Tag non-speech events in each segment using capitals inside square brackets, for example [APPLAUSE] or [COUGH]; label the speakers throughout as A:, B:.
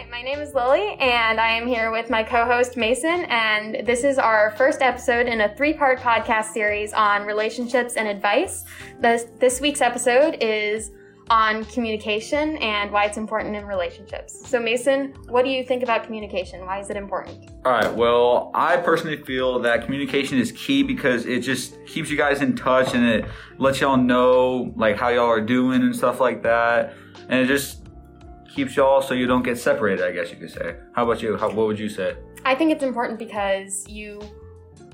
A: Hi, my name is Lily, and I am here with my co host Mason. And this is our first episode in a three part podcast series on relationships and advice. This, this week's episode is on communication and why it's important in relationships. So, Mason, what do you think about communication? Why is it important?
B: All right. Well, I personally feel that communication is key because it just keeps you guys in touch and it lets y'all know like how y'all are doing and stuff like that. And it just keeps y'all so you don't get separated, I guess you could say. How about you? How, what would you say?
A: I think it's important because you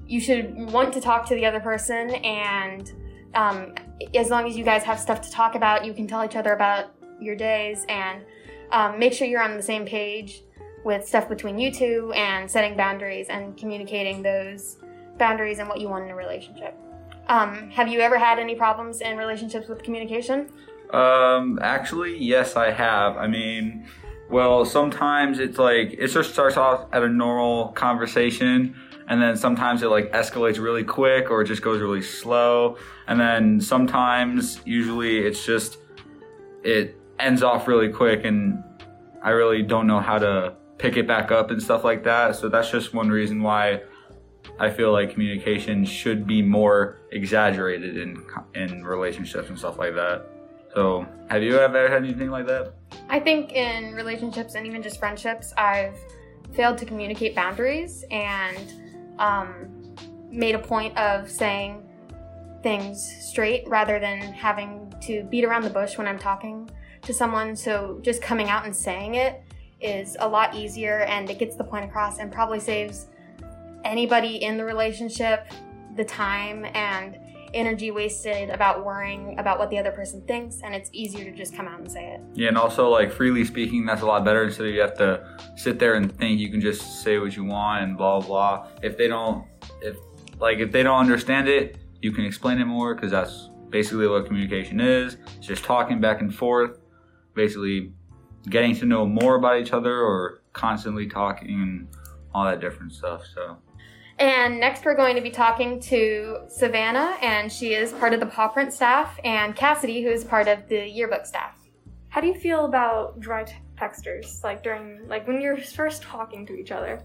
A: you should want to talk to the other person and um, as long as you guys have stuff to talk about, you can tell each other about your days and um, make sure you're on the same page with stuff between you two and setting boundaries and communicating those boundaries and what you want in a relationship. Um, have you ever had any problems in relationships with communication?
B: Um, actually, yes, I have. I mean, well, sometimes it's like it just starts off at a normal conversation and then sometimes it like escalates really quick or it just goes really slow and then sometimes usually it's just it ends off really quick and i really don't know how to pick it back up and stuff like that so that's just one reason why i feel like communication should be more exaggerated in in relationships and stuff like that so have you ever had anything like that
A: i think in relationships and even just friendships i've failed to communicate boundaries and um, made a point of saying things straight rather than having to beat around the bush when I'm talking to someone. So just coming out and saying it is a lot easier and it gets the point across and probably saves anybody in the relationship the time and energy wasted about worrying about what the other person thinks and it's easier to just come out and say it.
B: Yeah and also like freely speaking that's a lot better. Instead of you have to sit there and think you can just say what you want and blah blah if they don't if like if they don't understand it you can explain it more because that's basically what communication is. It's just talking back and forth basically getting to know more about each other or constantly talking and all that different stuff so
A: and next, we're going to be talking to Savannah, and she is part of the paw print staff, and Cassidy, who is part of the yearbook staff.
C: How do you feel about dry texters, like during, like when you're first talking to each other?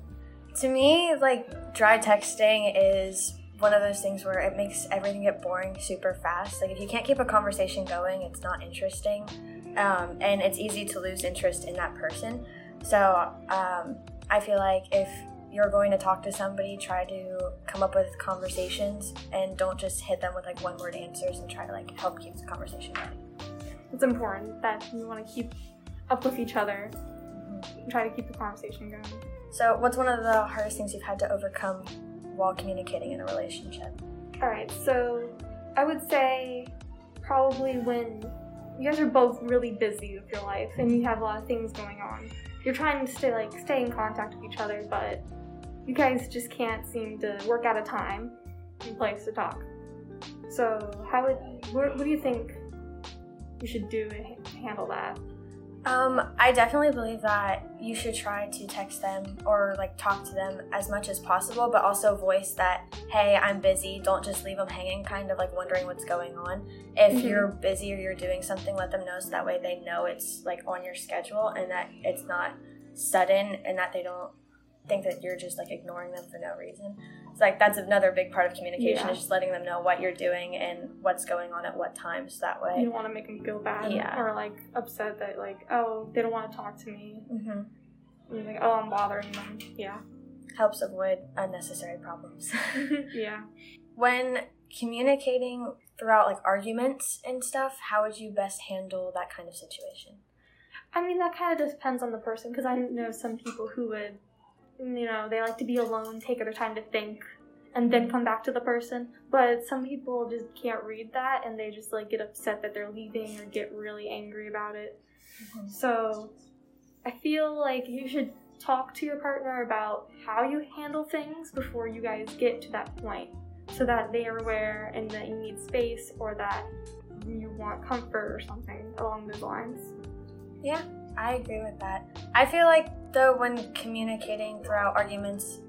D: To me, like dry texting is one of those things where it makes everything get boring super fast. Like if you can't keep a conversation going, it's not interesting, um, and it's easy to lose interest in that person. So um, I feel like if you're going to talk to somebody, try to come up with conversations and don't just hit them with like one word answers and try to like help keep the conversation going.
C: It's important that you want to keep up with each other mm-hmm. try to keep the conversation going.
D: So, what's one of the hardest things you've had to overcome while communicating in a relationship?
C: All right, so I would say probably when you guys are both really busy with your life and you have a lot of things going on. You're trying to stay like stay in contact with each other, but you guys just can't seem to work out a time and place to talk. So, how would what, what do you think you should do to handle that?
D: Um, I definitely believe that you should try to text them or like talk to them as much as possible, but also voice that, hey, I'm busy. Don't just leave them hanging, kind of like wondering what's going on. If mm-hmm. you're busy or you're doing something, let them know so that way they know it's like on your schedule and that it's not sudden and that they don't think that you're just like ignoring them for no reason. It's like that's another big part of communication yeah. is just letting them know what you're doing and what's going on at what times. That way,
C: you don't want to make them feel bad yeah. or like upset that like oh they don't want to talk to me. Mm-hmm. You're like oh I'm bothering them. Yeah,
D: helps avoid unnecessary problems. [LAUGHS] [LAUGHS]
C: yeah.
D: When communicating throughout like arguments and stuff, how would you best handle that kind of situation?
C: I mean, that kind of depends on the person because I know some people who would you know, they like to be alone, take their time to think, and then come back to the person. But some people just can't read that and they just like get upset that they're leaving or get really angry about it. Mm-hmm. So I feel like you should talk to your partner about how you handle things before you guys get to that point so that they are aware and that you need space or that you want comfort or something along those lines.
D: Yeah, I agree with that. I feel like though when communicating throughout arguments,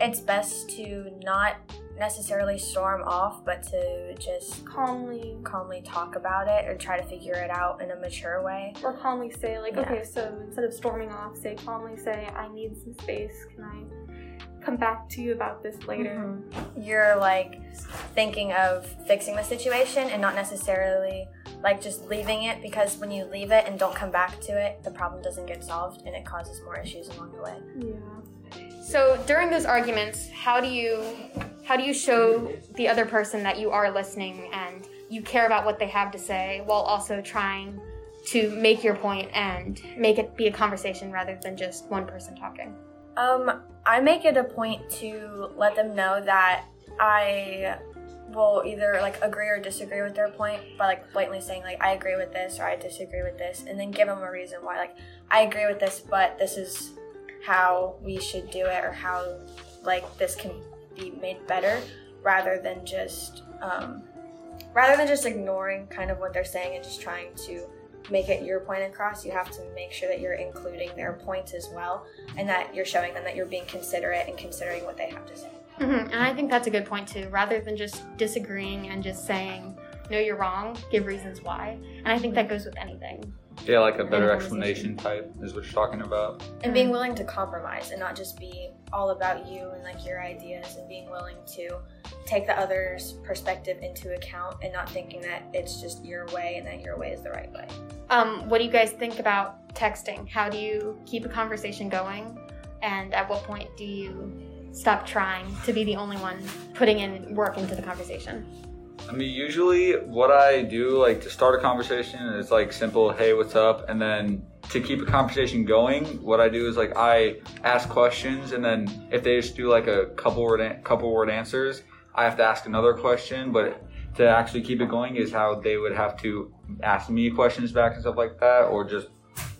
D: it's best to not necessarily storm off, but to just
C: calmly
D: calmly talk about it or try to figure it out in a mature way.
C: or calmly say like,
D: Yeah.
C: okay, so instead of storming off, say calmly say, I need some space. Can I come back to you about this later?
D: Mm-hmm. You're like thinking of fixing the situation and not necessarily like just leaving it because when you leave it and don't come back to it, the problem doesn't get solved and it causes more issues along the way.
C: Yeah.
A: So during those arguments, how do you how do you show the other person that you are listening and you care about what they have to say while also trying to make your point and make it be a conversation rather than just one person talking?
D: Um, I make it a point to let them know that I will either like agree or disagree with their point by like blatantly saying like I agree with this or I disagree with this, and then give them a reason why like I agree with this, but this is how we should do it or how like this can be made better, rather than just um, rather than just ignoring kind of what they're saying and just trying to make it your point across. You have to make sure that you're including their points as well and that you're showing them that you're being considerate and considering what they have to say.
A: Hmm And I think that's a good point too. Rather than just disagreeing and just saying, no, you're wrong, give reasons why. And I think that goes with anything.
B: Yeah, like a better explanation type is what you're talking about.
D: And being willing to compromise and not just be all about you and like your ideas and being willing to take the other's perspective into account and not thinking that it's just your way and that your way is the right way.
A: Um, what do you guys think about texting? How do you keep a conversation going? And at what point do you stop trying to be the only one putting in work into the conversation?
B: I mean, usually what I do, like to start a conversation, is like simple, hey, what's up? And then to keep a conversation going, what I do is like I ask questions, and then if they just do like a couple word, couple word answers, I have to ask another question. But to actually keep it going is how they would have to ask me questions back and stuff like that, or just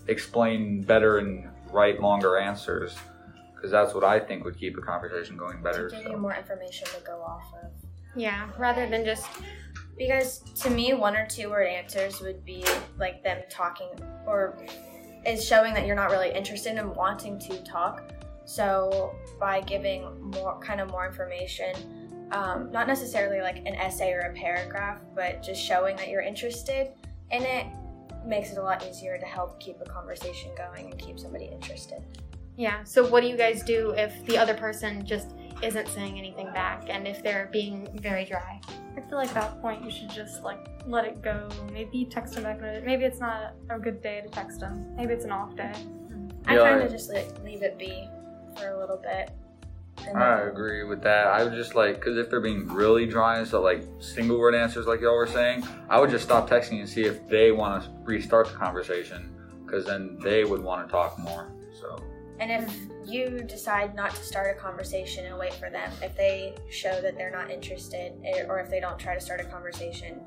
B: explain better and write longer answers. Because that's what I think would keep a conversation going better.
D: To give
B: so.
D: you more information to go off of.
A: Yeah, rather than just
D: Because to me, one or two word answers would be like them talking or is showing that you're not really interested in wanting to talk. So by giving more kind of more information, um, not necessarily like an essay or a paragraph, but just showing that you're interested in it makes it a lot easier to help keep a conversation going and keep somebody interested.
A: Yeah. So what do you guys do if the other person just isn't saying anything back and if they're being very dry?
C: I feel like at that point you should just like let it go. Maybe text them back. another- Maybe it's not a good day to text them. Maybe it's an off day. Mm-hmm.
D: I
B: Yeah,
D: kind of just like leave it be for a little bit.
B: I agree with that. I would just like, because if they're being really dry and stuff, like single word answers, like y'all were saying, I would just stop texting and see if they want to restart the conversation, because then they would want to talk more. So,
D: And if you decide not to start a conversation and wait for them, if they show that they're not interested, eh, or if they don't try to start a conversation,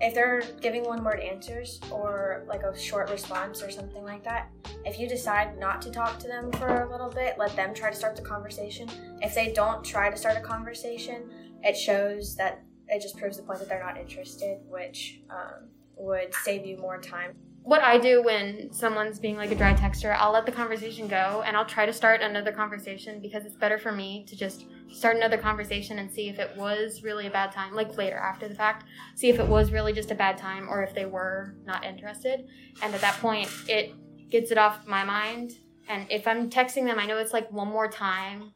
D: if they're giving one word answers or like a short response or something like that, if you decide not to talk to them for a little bit, let them try to start the conversation. If they don't try to start a conversation, it shows that it just proves the point that they're not interested, which um, would save you more time.
A: What I do when someone's being like a dry texter, I'll let the conversation go and I'll try to start another conversation because it's better for me to just start another conversation and see if it was really a bad time, like later after the fact, see if it was really just a bad time or if they were not interested. And at that point, it gets it off my mind. And if I'm texting them, I know it's like one more time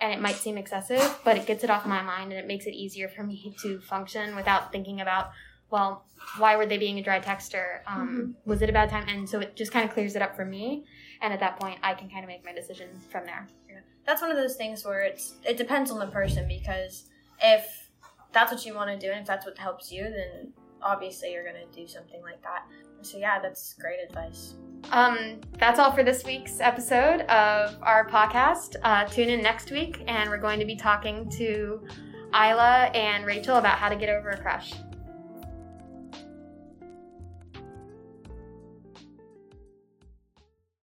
A: and it might seem excessive, but it gets it off my mind and it makes it easier for me to function without thinking about, well, why were they being a dry texter? Um, Was it a bad time? And so it just kind of clears it up for me. And at that point, I can kind of make my decision from there.
D: that's one of those things where it's it depends on the person because if that's what you want to do and if that's what helps you then obviously you're going to do something like that so yeah that's great advice
A: Um, that's all for this week's episode of our podcast. Uh, tune in next week, and we're going to be talking to Isla and Rachel about how to get over a crush.